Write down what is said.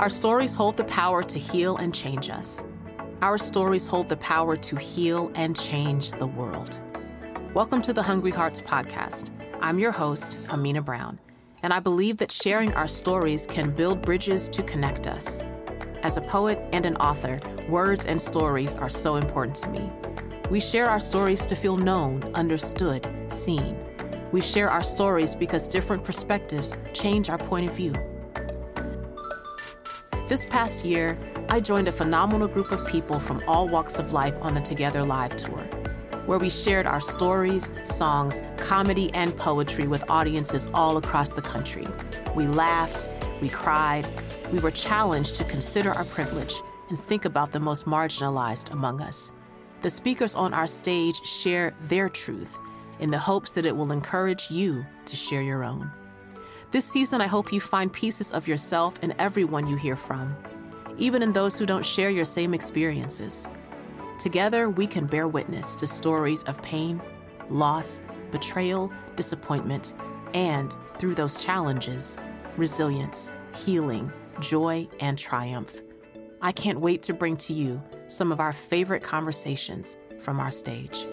Our stories hold the power to heal and change us. Our stories hold the power to heal and change the world. Welcome to the Hungry Hearts Podcast. I'm your host, Amena Brown, and I believe that sharing our stories can build bridges to connect us. As a poet and an author, words and stories are so important to me. We share our stories to feel known, understood, seen. We share our stories because different perspectives change our point of view. This past year, I joined a phenomenal group of people from all walks of life on the Together Live tour, where we shared our stories, songs, comedy, and poetry with audiences all across the country. We laughed, we cried, we were challenged to consider our privilege and think about the most marginalized among us. The speakers on our stage share their truth in the hopes that it will encourage you to share your own. This season, I hope you find pieces of yourself in everyone you hear from, even in those who don't share your same experiences. Together, we can bear witness to stories of pain, loss, betrayal, disappointment, and, through those challenges, resilience, healing, joy, and triumph. I can't wait to bring to you some of our favorite conversations from our stage.